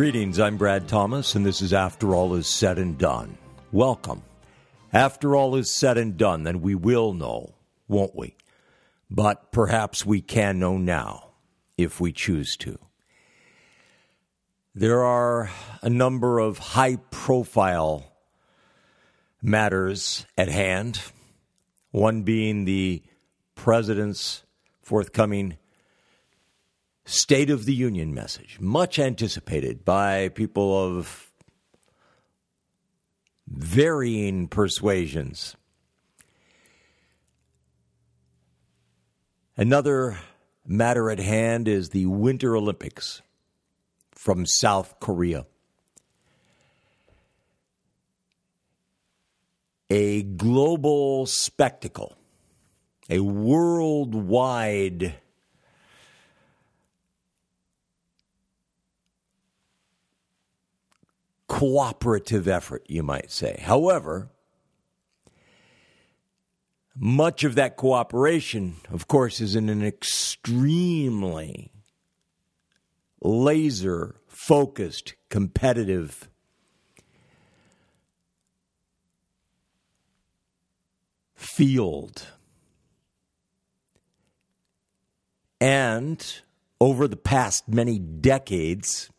Greetings, I'm Brad Thomas, and this is After All Is Said and Done. Welcome. After all is said and done, then we will know, won't we? But perhaps we can know now if we choose to. There are a number of high profile matters at hand, one being the president's forthcoming State of the Union message, much anticipated by people of varying persuasions. Another matter at hand is the Winter Olympics from South Korea. A global spectacle, a worldwide cooperative effort, you might say. However, much of that cooperation, of course, is in an extremely laser focused, competitive field. And over the past many decades,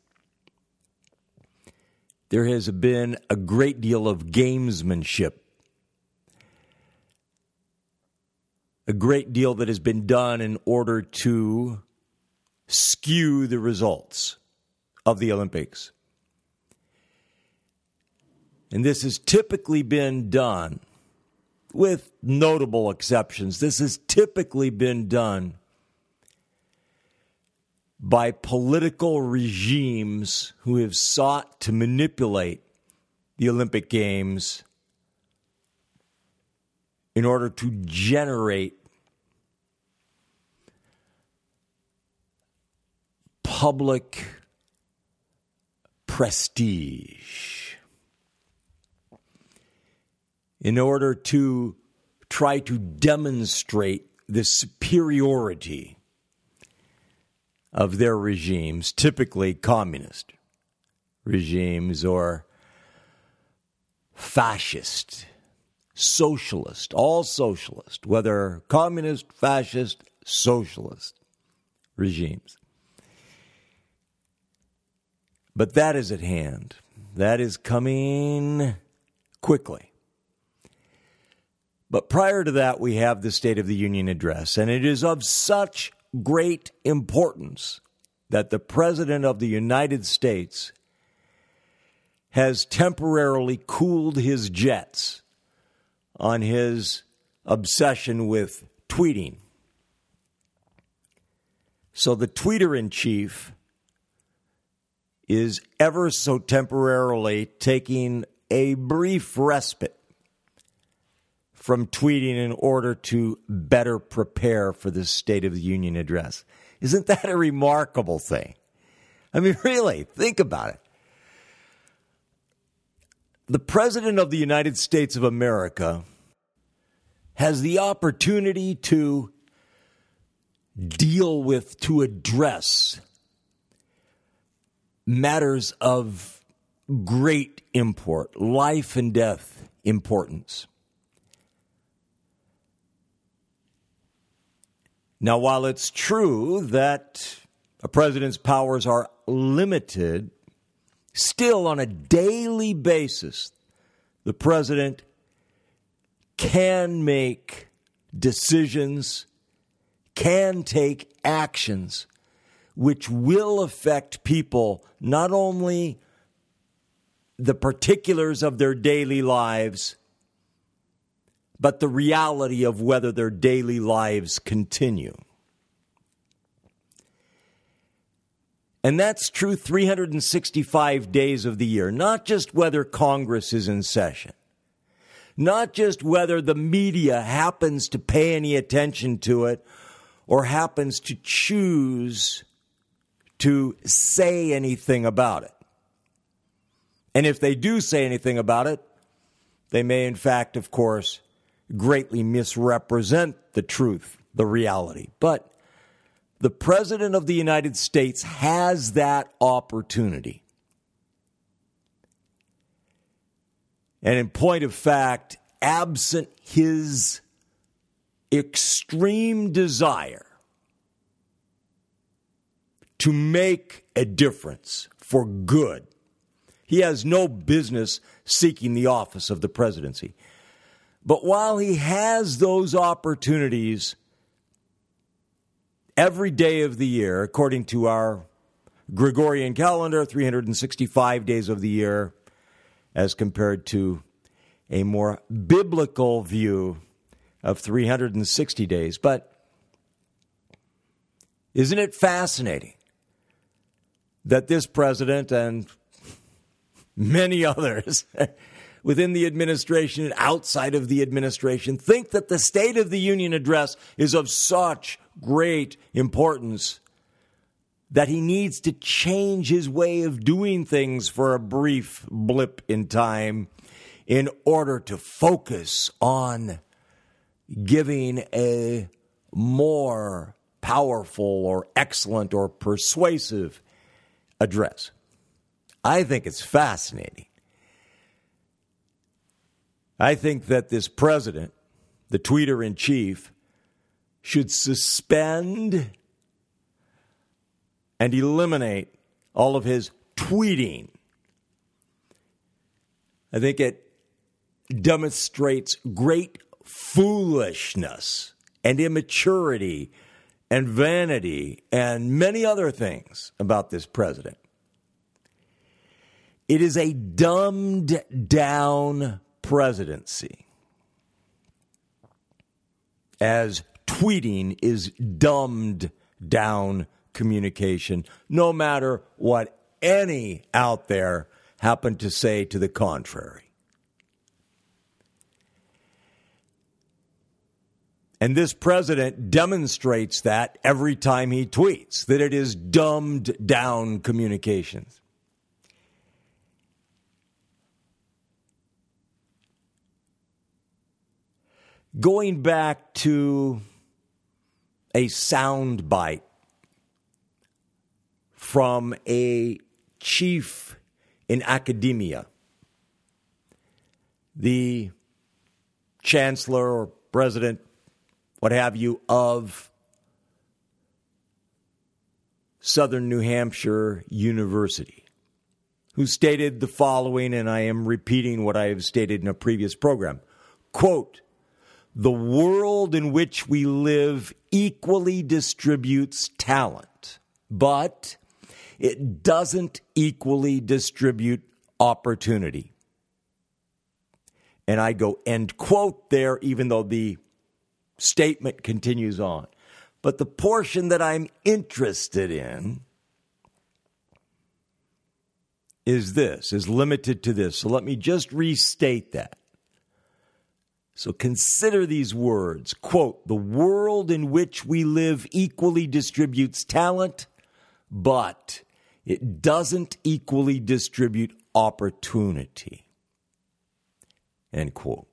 there has been a great deal of gamesmanship, a great deal that has been done in order to skew the results of the Olympics. And this has typically been done, with notable exceptions, this has typically been done by political regimes who have sought to manipulate the Olympic Games in order to generate public prestige. In order to try to demonstrate the superiority of their regimes, typically communist regimes or fascist, socialist, all socialist, whether communist, fascist, socialist regimes. But that is at hand. That is coming quickly. But prior to that, we have the State of the Union address, and it is of such great importance that the President of the United States has temporarily cooled his jets on his obsession with tweeting. So the tweeter in chief is ever so temporarily taking a brief respite from tweeting in order to better prepare for the State of the Union address. Isn't that a remarkable thing? I mean, really, think about it. The President of the United States of America has the opportunity to deal with, to address matters of great import, life and death importance. Now, while it's true that a president's powers are limited, still on a daily basis, the president can make decisions, can take actions which will affect people not only the particulars of their daily lives, but the reality of whether their daily lives continue. And that's true 365 days of the year, not just whether Congress is in session, not just whether the media happens to pay any attention to it or happens to choose to say anything about it. And if they do say anything about it, they may, in fact, of course, greatly misrepresent the truth, the reality. But the President of the United States has that opportunity. And in point of fact, absent his extreme desire to make a difference for good, he has no business seeking the office of the presidency. But while he has those opportunities every day of the year, according to our Gregorian calendar, 365 days of the year, as compared to a more biblical view of 360 days. But isn't it fascinating that this president and many others within the administration and outside of the administration think that the State of the Union address is of such great importance that he needs to change his way of doing things for a brief blip in time in order to focus on giving a more powerful or excellent or persuasive address. I think it's fascinating. I think that this president, the tweeter in chief, should suspend and eliminate all of his tweeting. I think it demonstrates great foolishness and immaturity and vanity and many other things about this president. It is a dumbed down presidency, as tweeting is dumbed down communication, no matter what any out there happen to say to the contrary. And this president demonstrates that every time he tweets, that it is dumbed down communications. Going back to a sound bite from a chief in academia, the chancellor or president, what have you, of Southern New Hampshire University, who stated the following, and I am repeating what I have stated in a previous program. Quote, the world in which we live equally distributes talent, but it doesn't equally distribute opportunity. And I go end quote there, even though the statement continues on. But the portion that I'm interested in is this, is limited to this. So let me just restate that. So consider these words. Quote, the world in which we live equally distributes talent, but it doesn't equally distribute opportunity. End quote.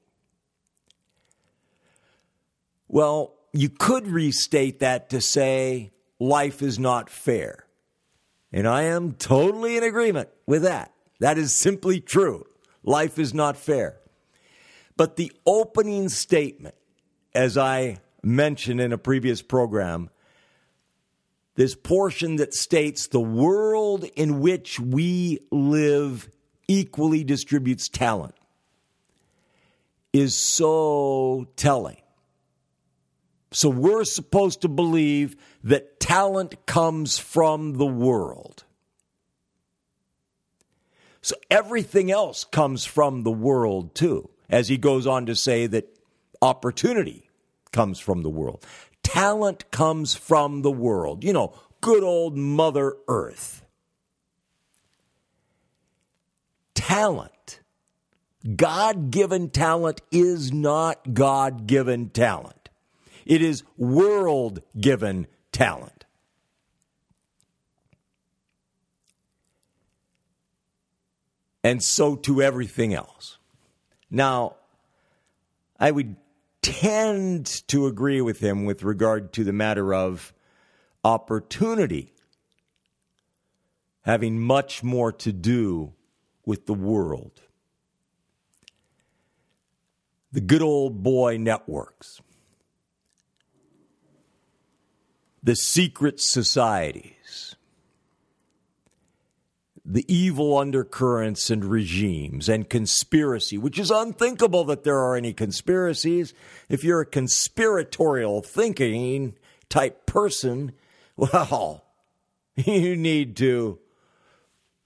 Well, you could restate that to say life is not fair. And I am totally in agreement with that. That is simply true. Life is not fair. But the opening statement, as I mentioned in a previous program, this portion that states the world in which we live equally distributes talent is so telling. So we're supposed to believe that talent comes from the world. So everything else comes from the world too, as he goes on to say that opportunity comes from the world. Talent comes from the world. You know, good old Mother Earth. Talent, God given talent, is not God given talent, it is world given talent. And so to everything else. Now, I would tend to agree with him with regard to the matter of opportunity having much more to do with the world. the good old boy networks, the secret societies, the evil undercurrents and regimes and conspiracy, which is unthinkable that there are any conspiracies. If you're a conspiratorial thinking type person, well, you need to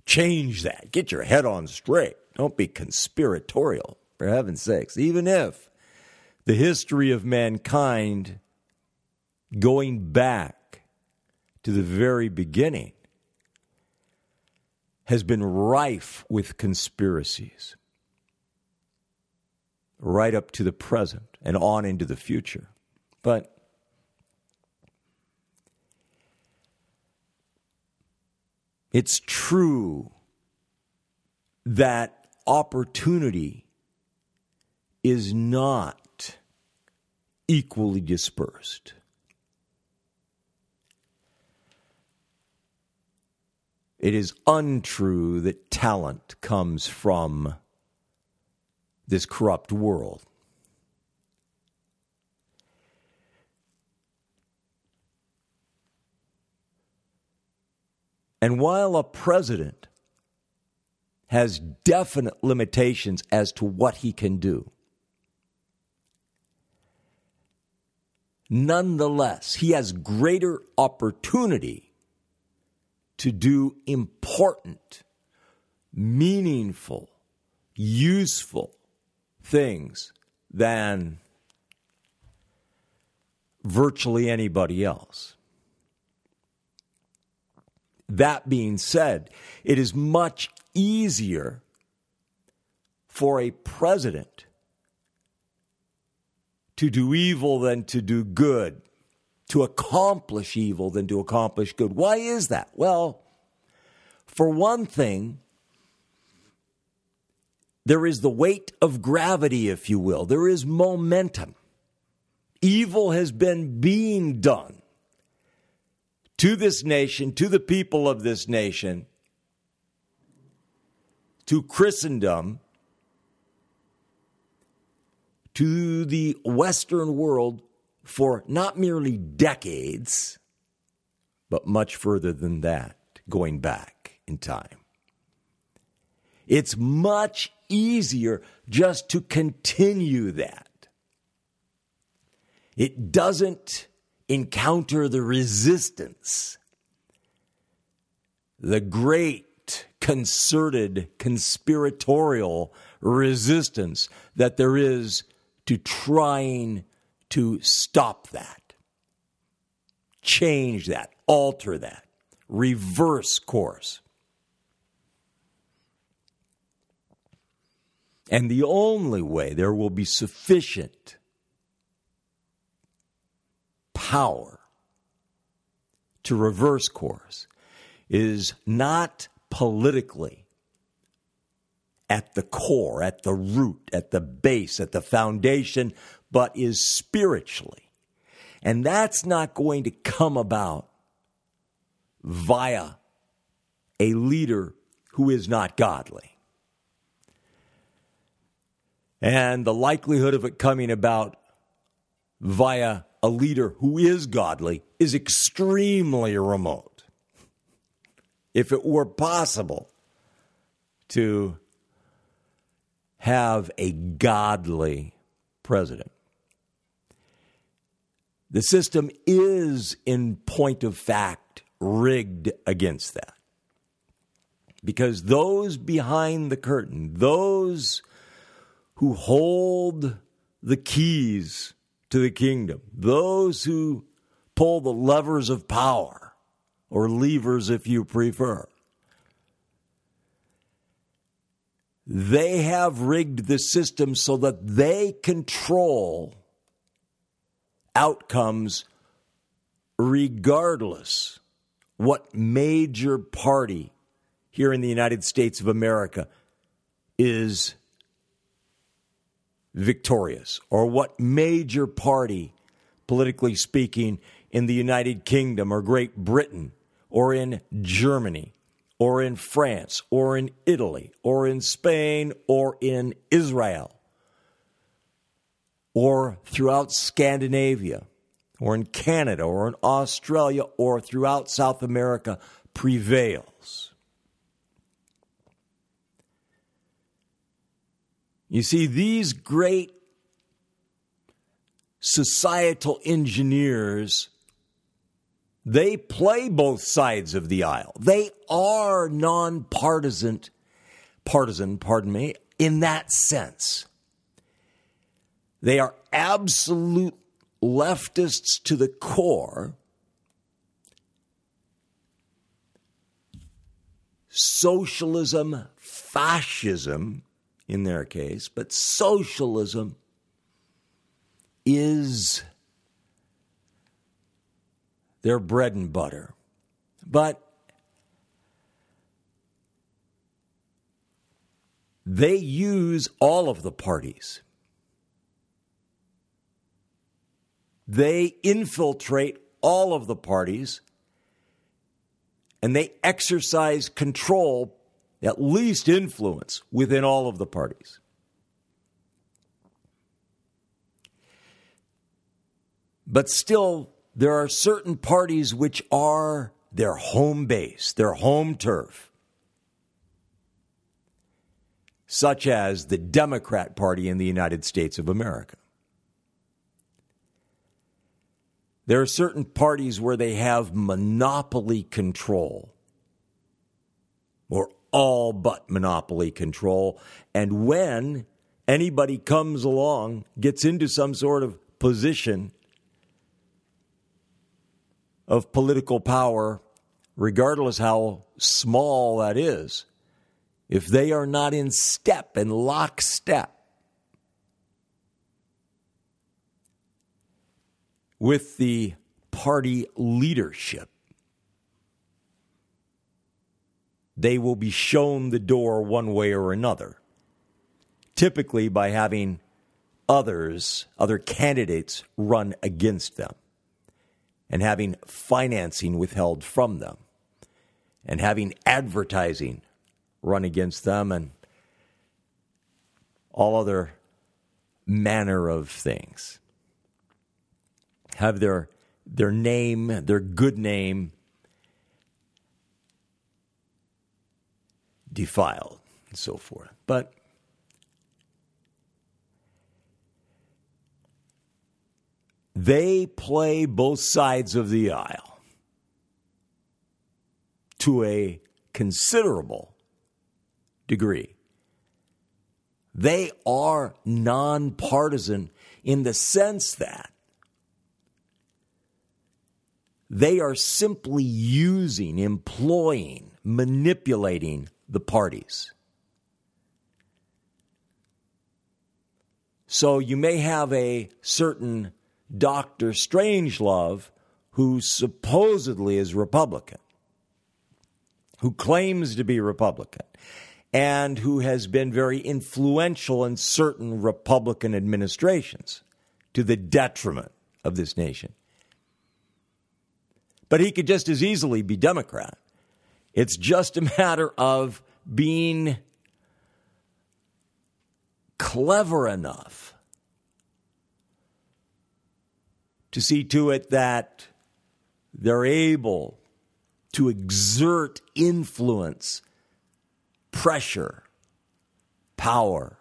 change that. Get your head on straight. Don't be conspiratorial, for heaven's sakes. Even if the history of mankind going back to the very beginning has been rife with conspiracies right up to the present and on into the future. But it's true that opportunity is not equally dispersed. It is untrue that talent comes from this corrupt world. And while a president has definite limitations as to what he can do, nonetheless, he has greater opportunity to do important, meaningful, useful things than virtually anybody else. That being said, it is much easier for a president to do evil than to do good to accomplish evil than to accomplish good. Why is that? Well, for one thing, there is the weight of gravity, if you will. There is momentum. Evil has been being done to this nation, to the people of this nation, to Christendom, to the Western world for not merely decades, but much further than that, going back in time. It's much easier just to continue that. It doesn't encounter the resistance, the great concerted conspiratorial resistance that there is to trying to stop that, change that, alter that, reverse course. And the only way there will be sufficient power to reverse course is not politically at the core, at the root, at the base, at the foundation, but is spiritually. And that's not going to come about via a leader who is not godly. And the likelihood of it coming about via a leader who is godly is extremely remote. If it were possible to have a godly president, the system is, in point of fact, rigged against that. Because those behind the curtain, those who hold the keys to the kingdom, those who pull the levers of power, or levers if you prefer, they have rigged the system so that they control outcomes regardless what major party here in the United States of America is victorious or what major party, politically speaking, in the United Kingdom or Great Britain or in Germany or in France or in Italy or in Spain or in Israel or throughout Scandinavia or in Canada or in Australia or throughout South America prevails. You see, these great societal engineers, they play both sides of the aisle. They are nonpartisan, partisan, pardon me, in that sense. They are absolute leftists to the core. Socialism, fascism in their case, but socialism is their bread and butter. But they use all of the parties. They infiltrate all of the parties and they exercise control, at least influence, within all of the parties. But still, there are certain parties which are their home base, their home turf, such as the Democrat Party in the United States of America. There are certain parties where they have monopoly control or all but monopoly control. And when anybody comes along, gets into some sort of position of political power, regardless how small that is, if they are not in step and lockstep with the party leadership. They will be shown the door one way or another, typically by having others, other candidates, run against them and having financing withheld from them and having advertising run against them and all other manner of things have their their name, their good name defiled and so forth. But they play both sides of the aisle to a considerable degree. They are nonpartisan in the sense that they are simply using, employing, manipulating the parties. So you may have a certain Dr. Strangelove who supposedly is Republican, who claims to be Republican, and who has been very influential in certain Republican administrations to the detriment of this nation. But he could just as easily be Democrat. It's just a matter of being clever enough to see to it that they're able to exert influence, pressure, power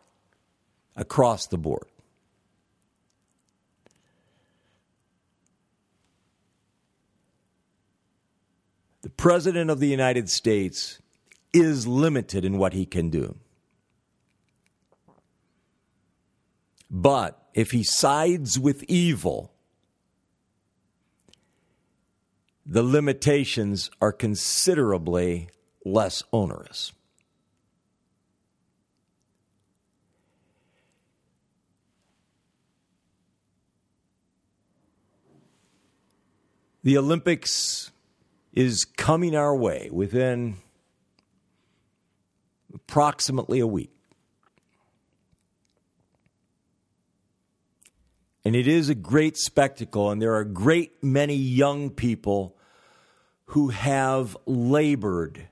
across the board. The President of the United States is limited in what he can do. But if he sides with evil, the limitations are considerably less onerous. The Olympics is coming our way within approximately a week. And it is a great spectacle, and there are a great many young people who have labored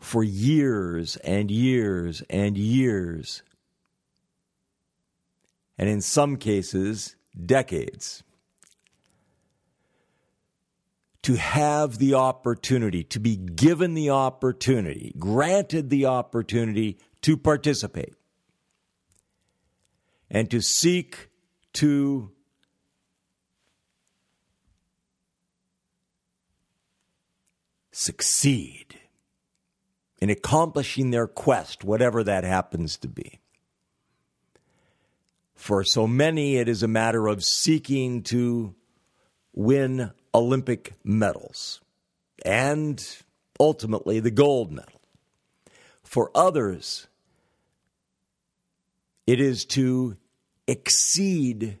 for years and years and years and in some cases, decades. To have the opportunity, to be given the opportunity, granted the opportunity to participate, and to seek to succeed in accomplishing their quest, whatever that happens to be. For so many, it is a matter of seeking to win Olympic medals and ultimately the gold medal. For others, it is to exceed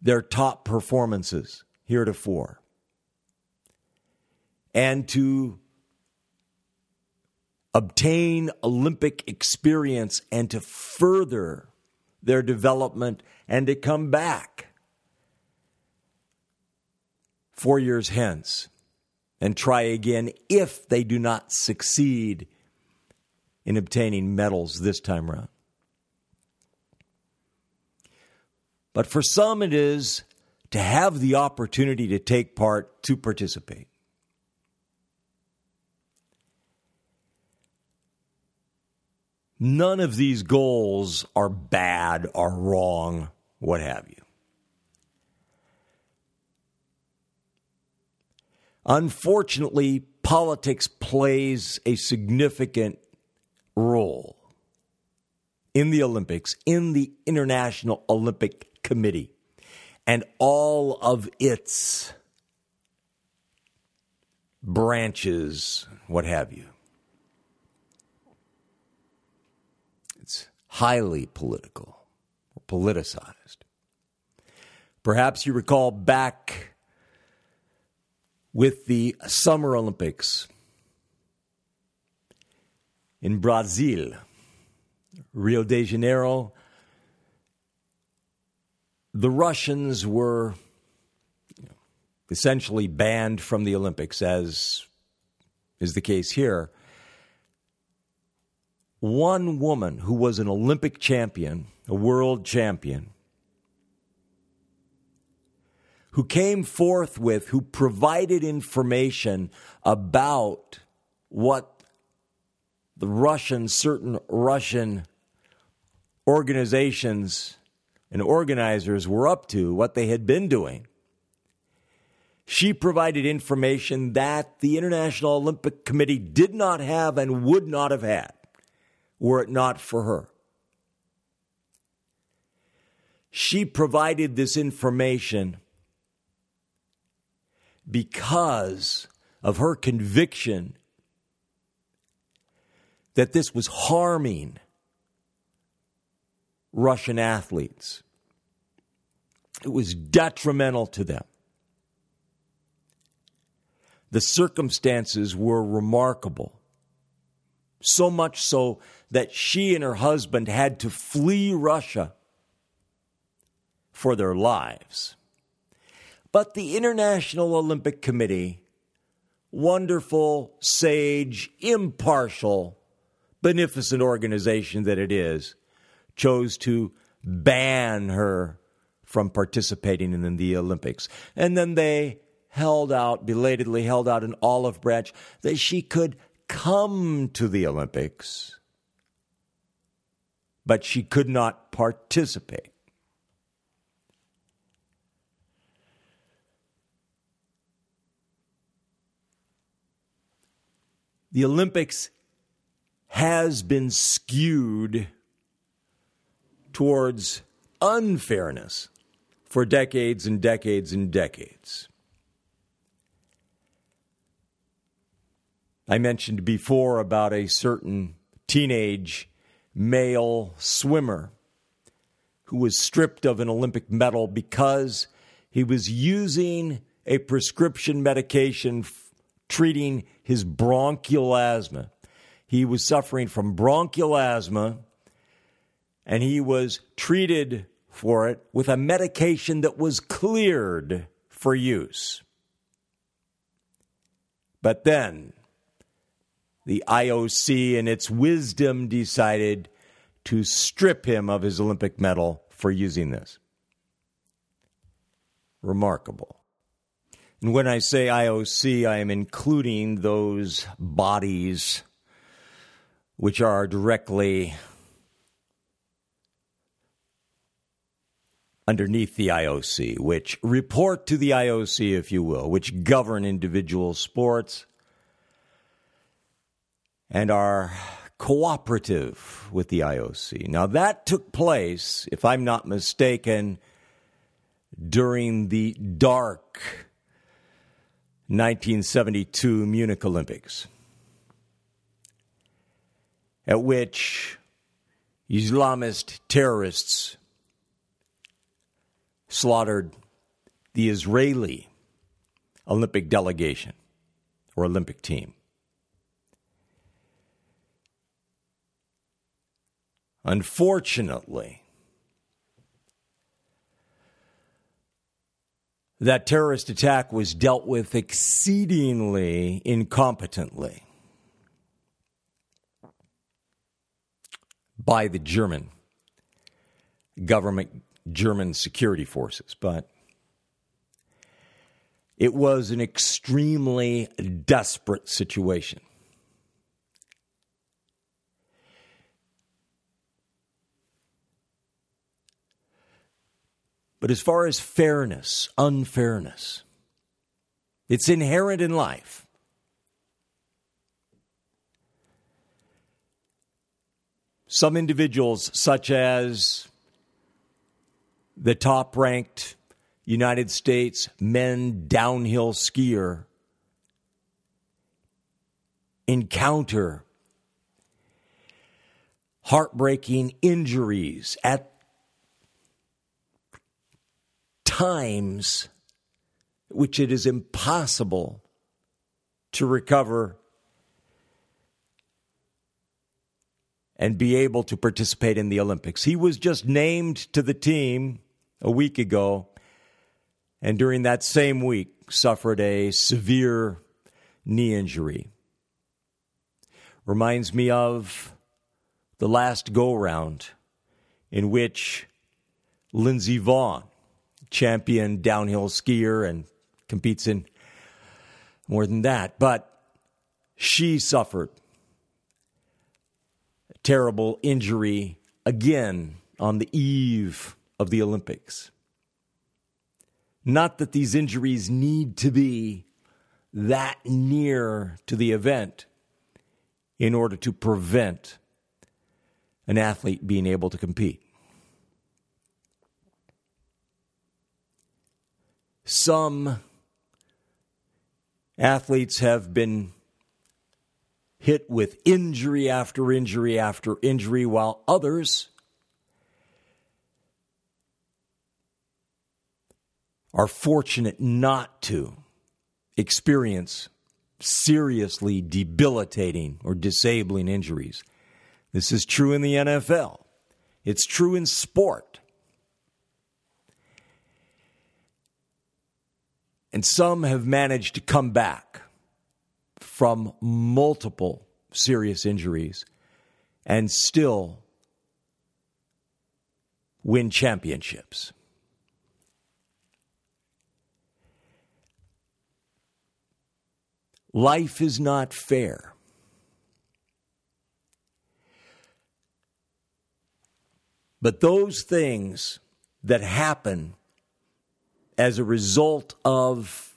their top performances heretofore and to obtain Olympic experience and to further their development and to come back four years hence and try again if they do not succeed in obtaining medals this time around. But for some, it is to have the opportunity to take part, to participate. None of these goals are bad or wrong, what have you. Unfortunately, politics plays a significant role in the Olympics, in the International Olympic Committee, and all of its branches, what have you. It's highly political politicized. Perhaps you recall back with the Summer Olympics in Brazil, Rio de Janeiro. The Russians were essentially banned from the Olympics, as is the case here one woman who was an Olympic champion, a world champion, who came forth with, who provided information about what the Russian, certain Russian organizations and organizers were up to, what they had been doing. She provided information that the International Olympic Committee did not have and would not have had were it not for her. She provided this information because of her conviction that this was harming Russian athletes. It was detrimental to them. The circumstances were remarkable. So much so that she and her husband had to flee Russia for their lives. But the International Olympic Committee, wonderful, sage, impartial, beneficent organization that it is, chose to ban her from participating in the Olympics. And then they held out, belatedly held out an olive branch that she could come to the Olympics but she could not participate. The Olympics has been skewed towards unfairness for decades and decades and decades. I mentioned before about a certain teenage male swimmer who was stripped of an Olympic medal because he was using a prescription medication treating his bronchial asthma. He was suffering from bronchial asthma and he was treated for it with a medication that was cleared for use. But then the IOC, in its wisdom, decided to strip him of his Olympic medal for using this. Remarkable. And when I say IOC, I am including those bodies which are directly underneath the IOC, which report to the IOC, if you will, which govern individual sports and are cooperative with the IOC. Now, that took place, if I'm not mistaken, during the dark 1972 Munich Olympics, at which Islamist terrorists slaughtered the Israeli Olympic delegation or Olympic team. Unfortunately, that terrorist attack was dealt with exceedingly incompetently by the German government, German security forces. But it was an extremely desperate situation. But as far as fairness, unfairness, it's inherent in life. Some individuals, such as the top ranked United States men downhill skier, encounter heartbreaking injuries at times which it is impossible to recover and be able to participate in the Olympics. He was just named to the team a week ago, and during that same week, suffered a severe knee injury. Reminds me of the last go round in which Lindsey Vonn champion downhill skier and competes in more than that. But she suffered terrible injury again on the eve of the Olympics. Not that these injuries need to be that near to the event in order to prevent an athlete being able to compete. Some athletes have been hit with injury after injury after injury, while others are fortunate not to experience seriously debilitating or disabling injuries. This is true in the NFL. It's true in sport. And some have managed to come back from multiple serious injuries and still win championships. Life is not fair. But those things that happen as a result of,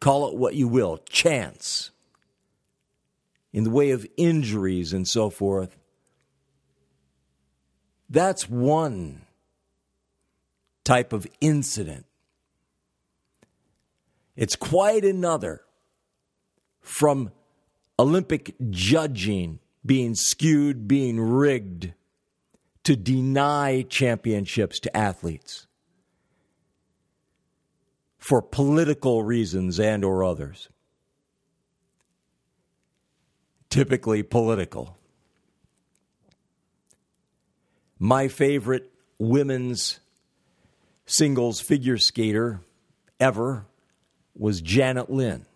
call it what you will, chance, in the way of injuries and so forth, that's one type of incident. It's quite another from Olympic judging being skewed, being rigged to deny championships to athletes for political reasons and or others. Typically political. My favorite women's singles figure skater ever was Janet Lynn.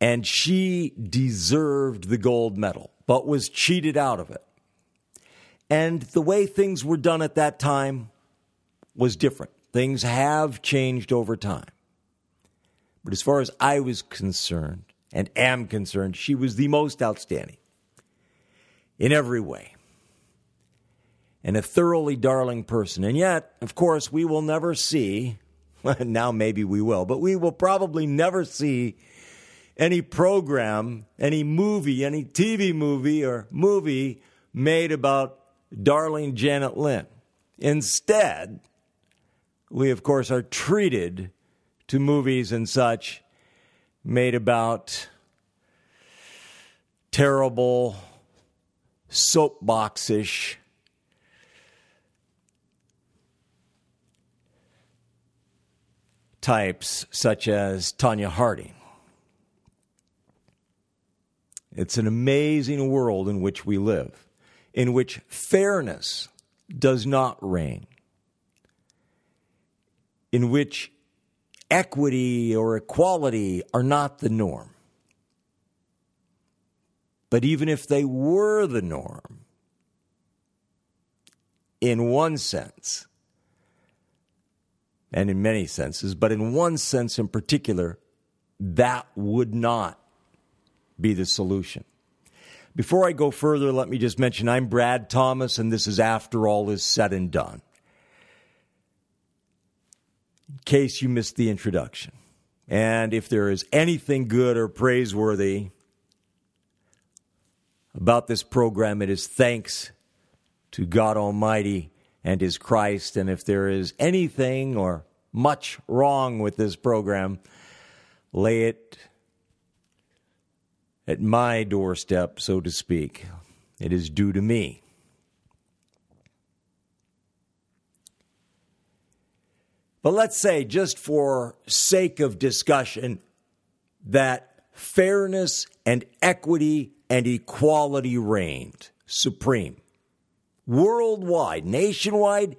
And she deserved the gold medal, but was cheated out of it. And the way things were done at that time was different. Things have changed over time. But as far as I was concerned and am concerned, she was the most outstanding in every way and a thoroughly darling person. And yet, of course, we will never see, now maybe we will, but we will probably never see any program, any movie, any TV movie or movie made about darling Janet Lynn. Instead, we, of course, are treated to movies and such made about terrible, soapboxish types such as Tonya Harding. It's an amazing world in which we live, in which fairness does not reign, in which equity or equality are not the norm. But even if they were the norm, in one sense, and in many senses, but in one sense in particular, that would not be the solution. Before I go further, let me just mention I'm Brad Thomas, and this is After All Is Said and Done. In case you missed the introduction. And if there is anything good or praiseworthy about this program, it is thanks to God Almighty and his Christ. And if there is anything or much wrong with this program, lay it at my doorstep, so to speak. It is due to me. But let's say, just for sake of discussion, that fairness and equity and equality reigned supreme worldwide, nationwide,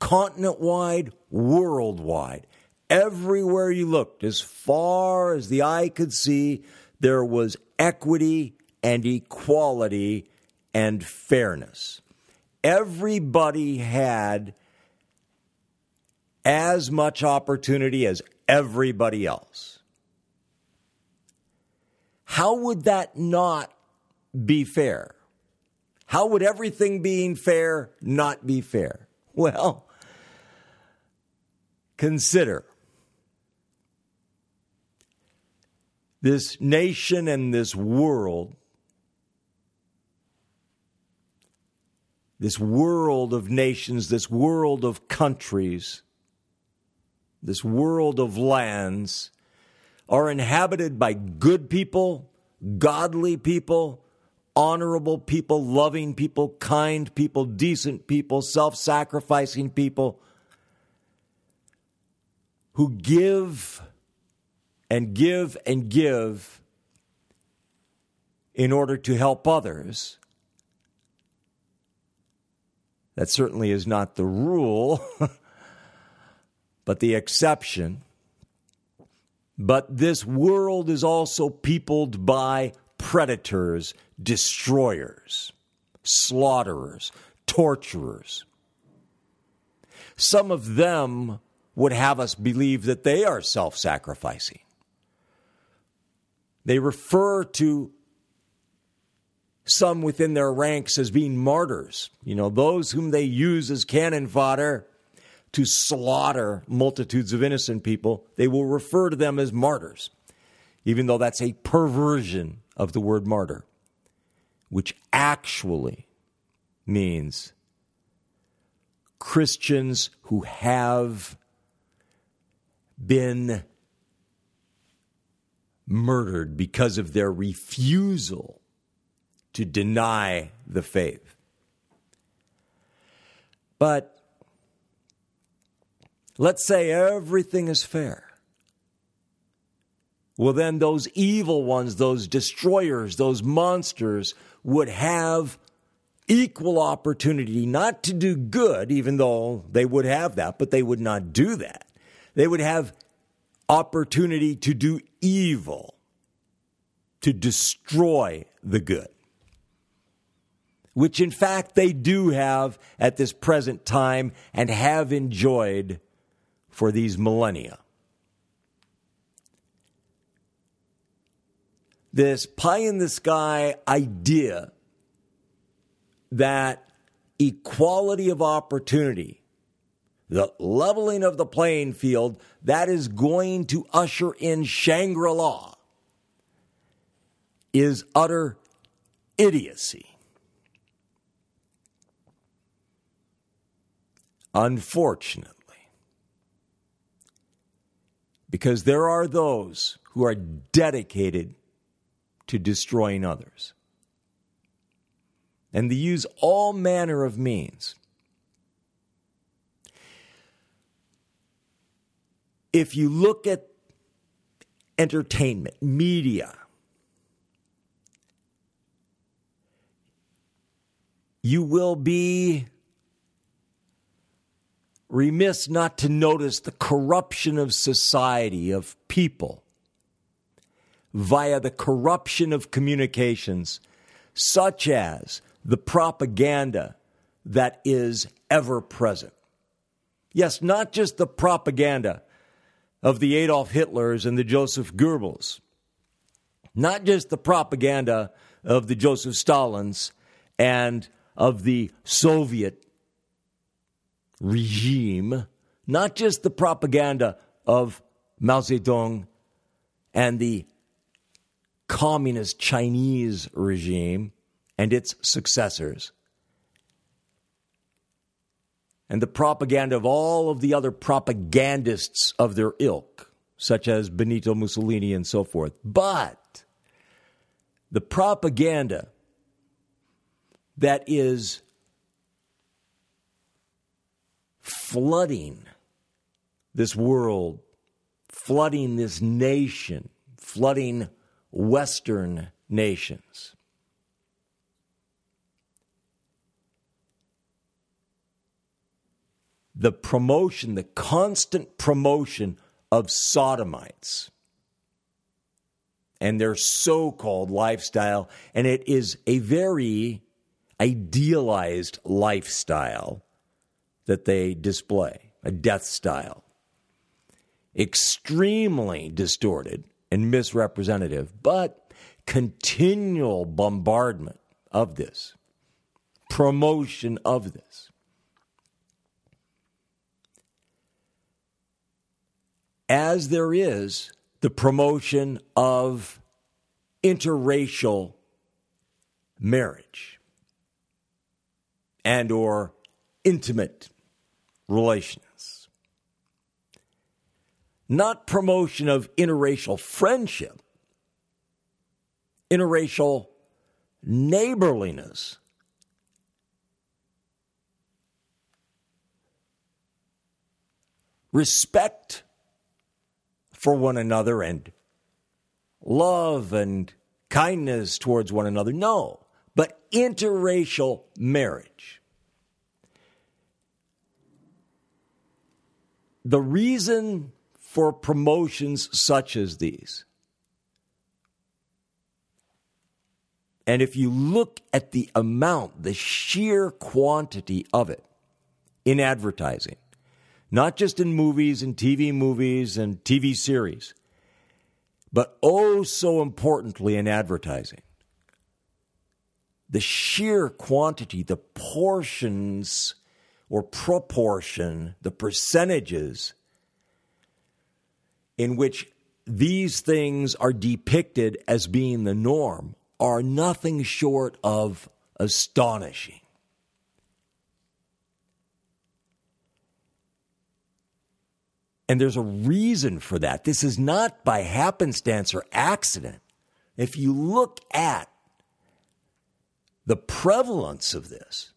continent wide, worldwide. Everywhere you looked, as far as the eye could see, there was equity and equality and fairness. Everybody had as much opportunity as everybody else. How would that not be fair? How would everything being fair not be fair? Well, consider this nation and this world, this world of nations, this world of countries, this world of lands are inhabited by good people, godly people, honorable people, loving people, kind people, decent people, self sacrificing people who give and give and give in order to help others. That certainly is not the rule, but the exception. But this world is also peopled by predators, destroyers, slaughterers, torturers. Some of them would have us believe that they are self sacrificing. They refer to some within their ranks as being martyrs, you know, those whom they use as cannon fodder to slaughter multitudes of innocent people. They will refer to them as martyrs, even though that's a perversion of the word martyr, which actually means Christians who have been murdered because of their refusal to deny the faith. But let's say everything is fair well, then those evil ones, those destroyers, those monsters would have equal opportunity not to do good, even though they would have that, but they would not do that. They would have opportunity to do evil. to destroy the good, which in fact they do have at this present time and have enjoyed for these millennia. This pie in the sky idea that equality of opportunity, the leveling of the playing field, that is going to usher in Shangri La is utter idiocy. Unfortunately, because there are those who are dedicated to destroying others. And they use all manner of means. If you look at entertainment, media, you will be remiss not to notice the corruption of society, of people, via the corruption of communications, such as the propaganda that is ever present. Yes, not just the propaganda of the Adolf Hitlers and the Joseph Goebbels, not just the propaganda of the Joseph Stalins and of the Soviet regime, not just the propaganda of Mao Zedong and the communist Chinese regime and its successors, and the propaganda of all of the other propagandists of their ilk, such as Benito Mussolini and so forth. But the propaganda that is flooding this world, flooding this nation, flooding Western nations. The promotion, the constant promotion of sodomites and their so called lifestyle. And it is a very idealized lifestyle that they display, a death style. Extremely distorted and misrepresentative, but continual bombardment of this, promotion of this. As there is the promotion of interracial marriage and or intimate relations. Not promotion of interracial friendship, interracial neighborliness. Respect for one another and love and kindness towards one another. No but interracial marriage. The reason for promotions such as these, and if you look at the amount, the sheer quantity of it in advertising, not just in movies and TV movies and TV series, but oh so importantly in advertising the sheer quantity, the portions or proportion, the percentages in which these things are depicted as being the norm are nothing short of astonishing. And there's a reason for that. This is not by happenstance or accident. If you look at the prevalence of this,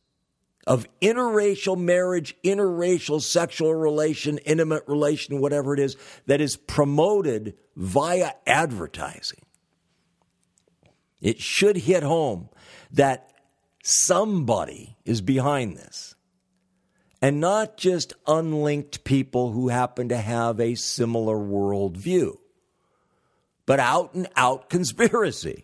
of interracial marriage, interracial sexual relation, intimate relation, whatever it is, that is promoted via advertising. It should hit home that somebody is behind this. And not just unlinked people who happen to have a similar worldview but out and out conspiracy.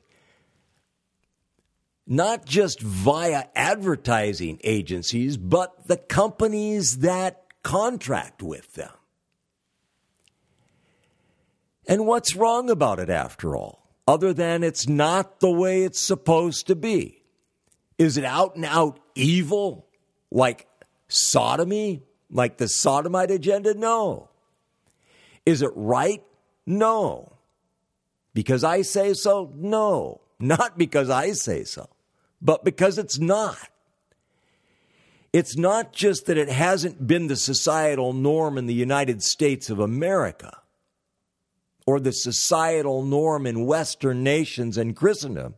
Not just via advertising agencies, but the companies that contract with them. And what's wrong about it after all? Other than it's not the way it's supposed to be. Is it out and out evil? Like sodomy? Like the sodomite agenda? No. Is it right? No. Because I say so? No. Not because I say so, but because it's not. It's not just that it hasn't been the societal norm in the United States of America or the societal norm in Western nations and Christendom,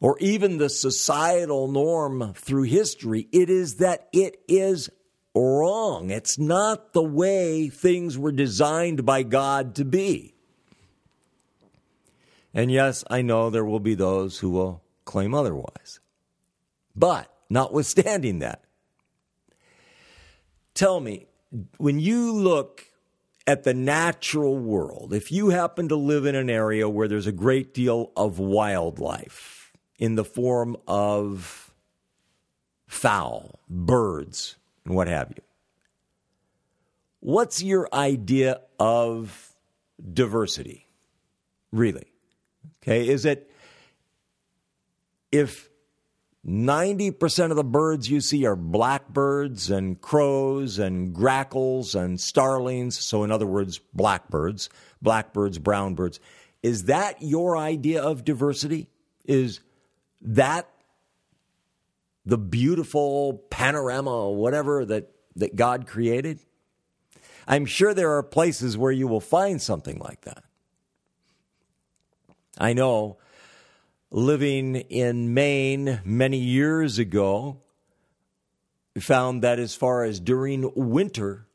or even the societal norm through history. It is that it is wrong. It's not the way things were designed by God to be. And yes, I know there will be those who will claim otherwise. But notwithstanding that, tell me, when you look at the natural world, if you happen to live in an area where there's a great deal of wildlife in the form of fowl, birds, and what have you, what's your idea of diversity? Really? Okay, is it if 90% of the birds you see are blackbirds and crows and grackles and starlings. So, in other words, blackbirds, blackbirds, brown birds. Is that your idea of diversity? Is that the beautiful panorama, whatever that, that God created? I'm sure there are places where you will find something like that. I know living in Maine many years ago found that as far as during winter,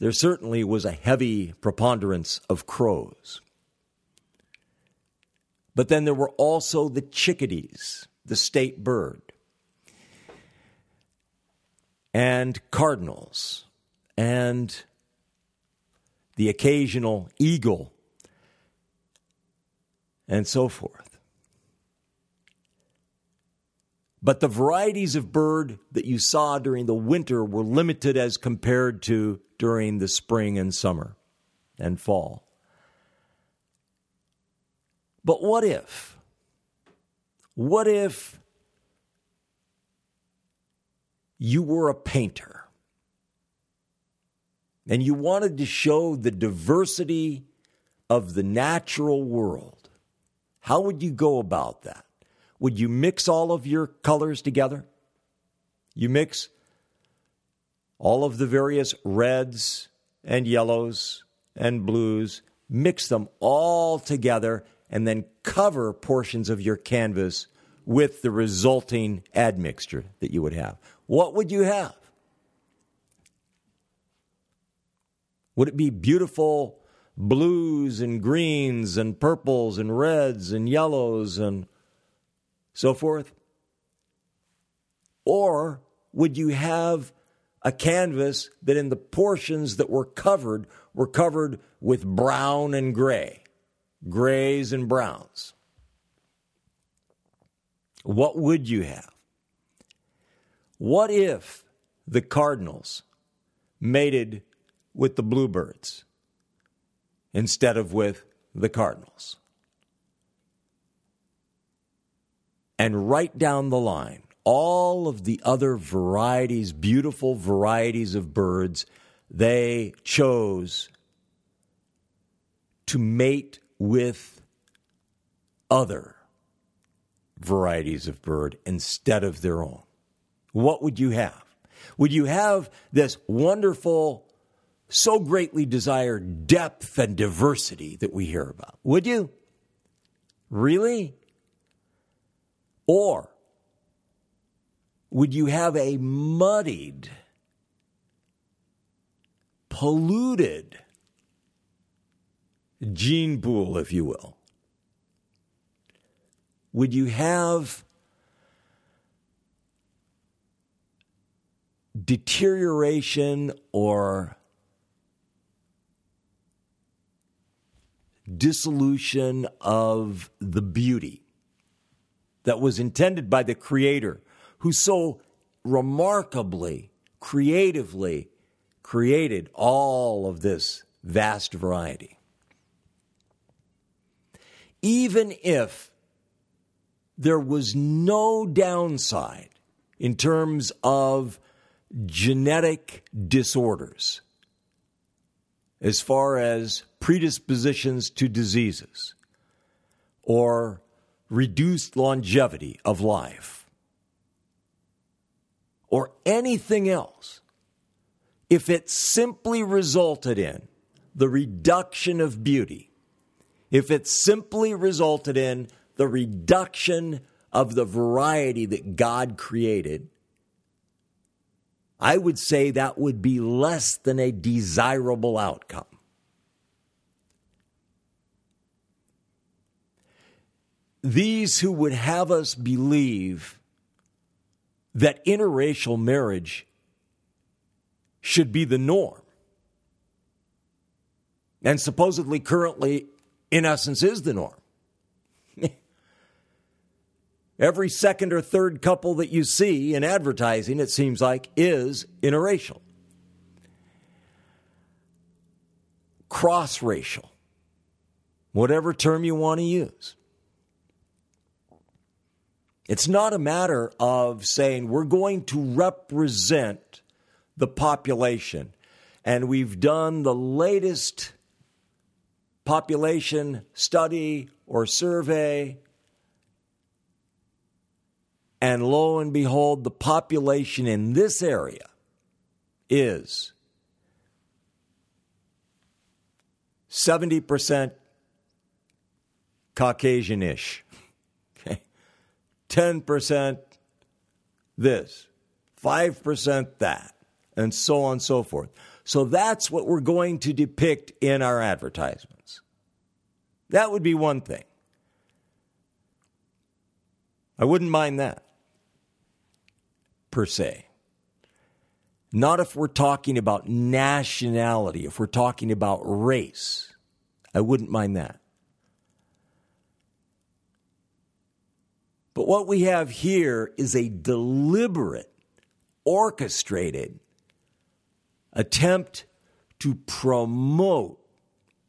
there certainly was a heavy preponderance of crows. But then there were also the chickadees, the state bird, and cardinals, and the occasional eagle, and so forth. But the varieties of bird that you saw during the winter were limited as compared to during the spring and summer and fall. But what if? What if you were a painter and you wanted to show the diversity of the natural world? How would you go about that? Would you mix all of your colors together? You mix all of the various reds and yellows and blues, mix them all together, and then cover portions of your canvas with the resulting admixture that you would have. What would you have? Would it be beautiful blues and greens and purples and reds and yellows and so forth? Or would you have a canvas that in the portions that were covered were covered with brown and gray, grays and browns? What would you have? What if the cardinals mated with the bluebirds instead of with the cardinals? and right down the line, all of the other varieties, beautiful varieties of birds, they chose to mate with other varieties of bird instead of their own. What would you have? Would you have this wonderful, so greatly desire depth and diversity that we hear about? Would you? Really? Or would you have a muddied, polluted gene pool, if you will? Would you have deterioration or dissolution of the beauty that was intended by the Creator, who so remarkably, creatively created all of this vast variety. Even if there was no downside in terms of genetic disorders, as far as predispositions to diseases or reduced longevity of life or anything else, if it simply resulted in the reduction of beauty, if it simply resulted in the reduction of the variety that God created, I would say that would be less than a desirable outcome. These who would have us believe that interracial marriage should be the norm, and supposedly currently, in essence, is the norm. Every second or third couple that you see in advertising, it seems like, is interracial, cross racial, whatever term you want to use. It's not a matter of saying we're going to represent the population. And we've done the latest population study or survey and lo and behold, the population in this area is 70% Caucasian ish. Okay. 10% this, 5% that, and so on and so forth. So that's what we're going to depict in our advertisements. That would be one thing. I wouldn't mind that per se. Not if we're talking about nationality, if we're talking about race. I wouldn't mind that. But what we have here is a deliberate, orchestrated attempt to promote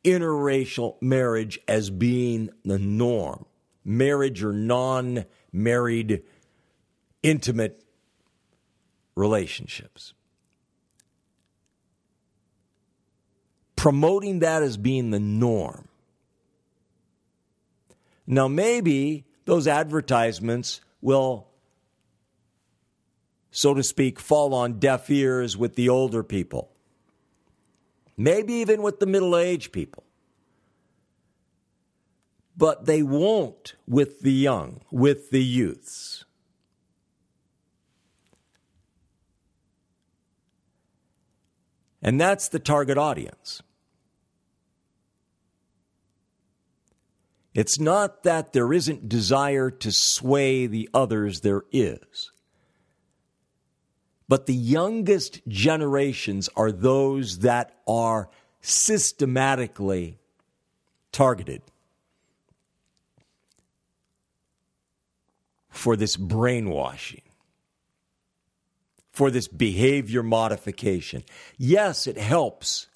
interracial marriage as being the norm. Marriage or non married, intimate relationships. Promoting that as being the norm. Now, maybe those advertisements will, so to speak, fall on deaf ears with the older people, maybe even with the middle aged people. But they won't with the young, with the youths. And that's the target audience. It's not that there isn't desire to sway the others, there is. But the youngest generations are those that are systematically targeted for this brainwashing for this behavior modification. Yes, it helps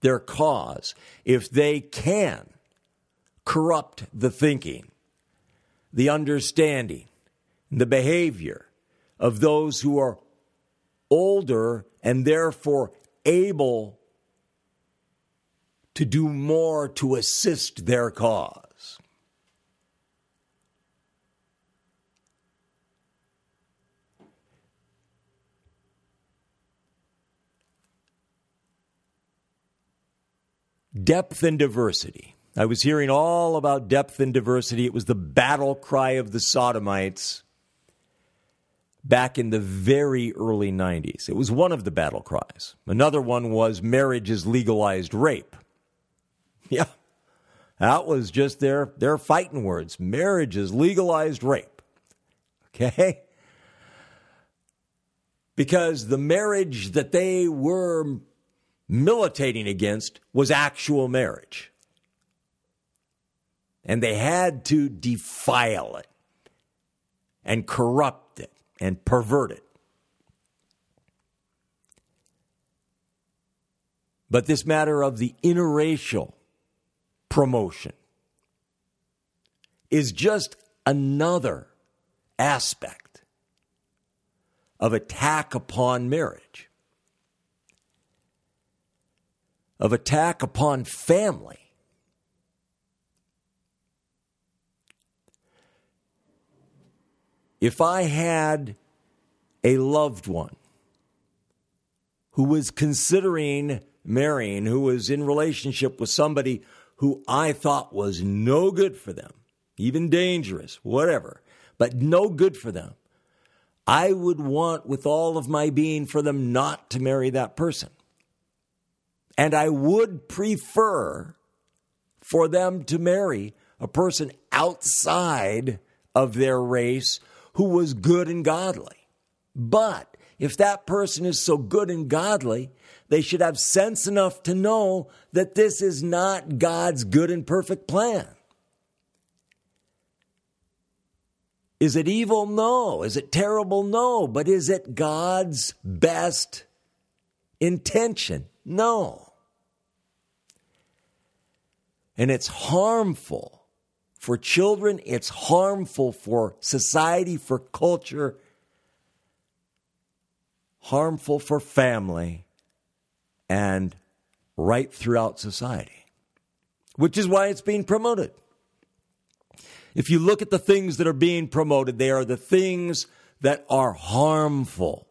their cause if they can corrupt the thinking, the understanding, the behavior of those who are older and therefore able to do more to assist their cause. Depth and diversity. I was hearing all about depth and diversity. It was the battle cry of the sodomites back in the very early 90s. It was one of the battle cries. Another one was marriage is legalized rape. Yeah. That was just their their fighting words. Marriage is legalized rape. Okay? Because the marriage that they were militating against was actual marriage. And they had to defile it and corrupt it and pervert it. But this matter of the interracial promotion is just another aspect of attack upon marriage, of attack upon family. If I had a loved one who was considering marrying, who was in relationship with somebody who I thought was no good for them, even dangerous, whatever, but no good for them, I would want with all of my being for them not to marry that person. And I would prefer for them to marry a person outside of their race who was good and godly. But if that person is so good and godly, they should have sense enough to know that this is not God's good and perfect plan. Is it evil? No. Is it terrible? No. But is it God's best intention? No. And it's harmful for children, it's harmful for society, for culture, harmful for family, and right throughout society, which is why it's being promoted. If you look at the things that are being promoted, they are the things that are harmful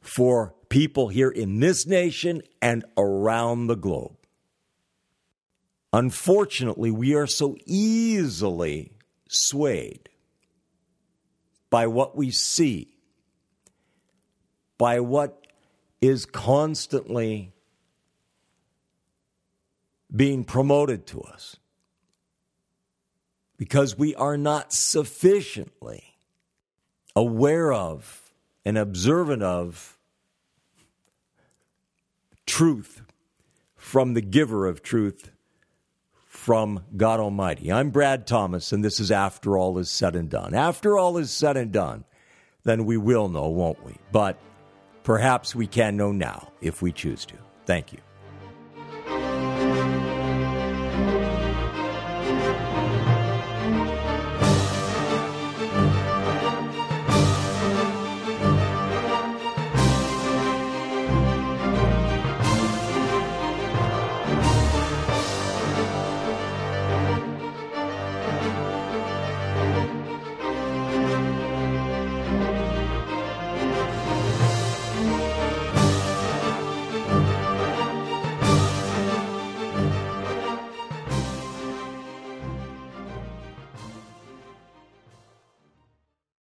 for people here in this nation and around the globe. Unfortunately, we are so easily swayed by what we see, by what is constantly being promoted to us because we are not sufficiently aware of and observant of truth from the giver of truth, from God Almighty. I'm Brad Thomas, and this is After All Is Said and Done. After all is said and done, then we will know, won't we? But perhaps we can know now if we choose to. Thank you.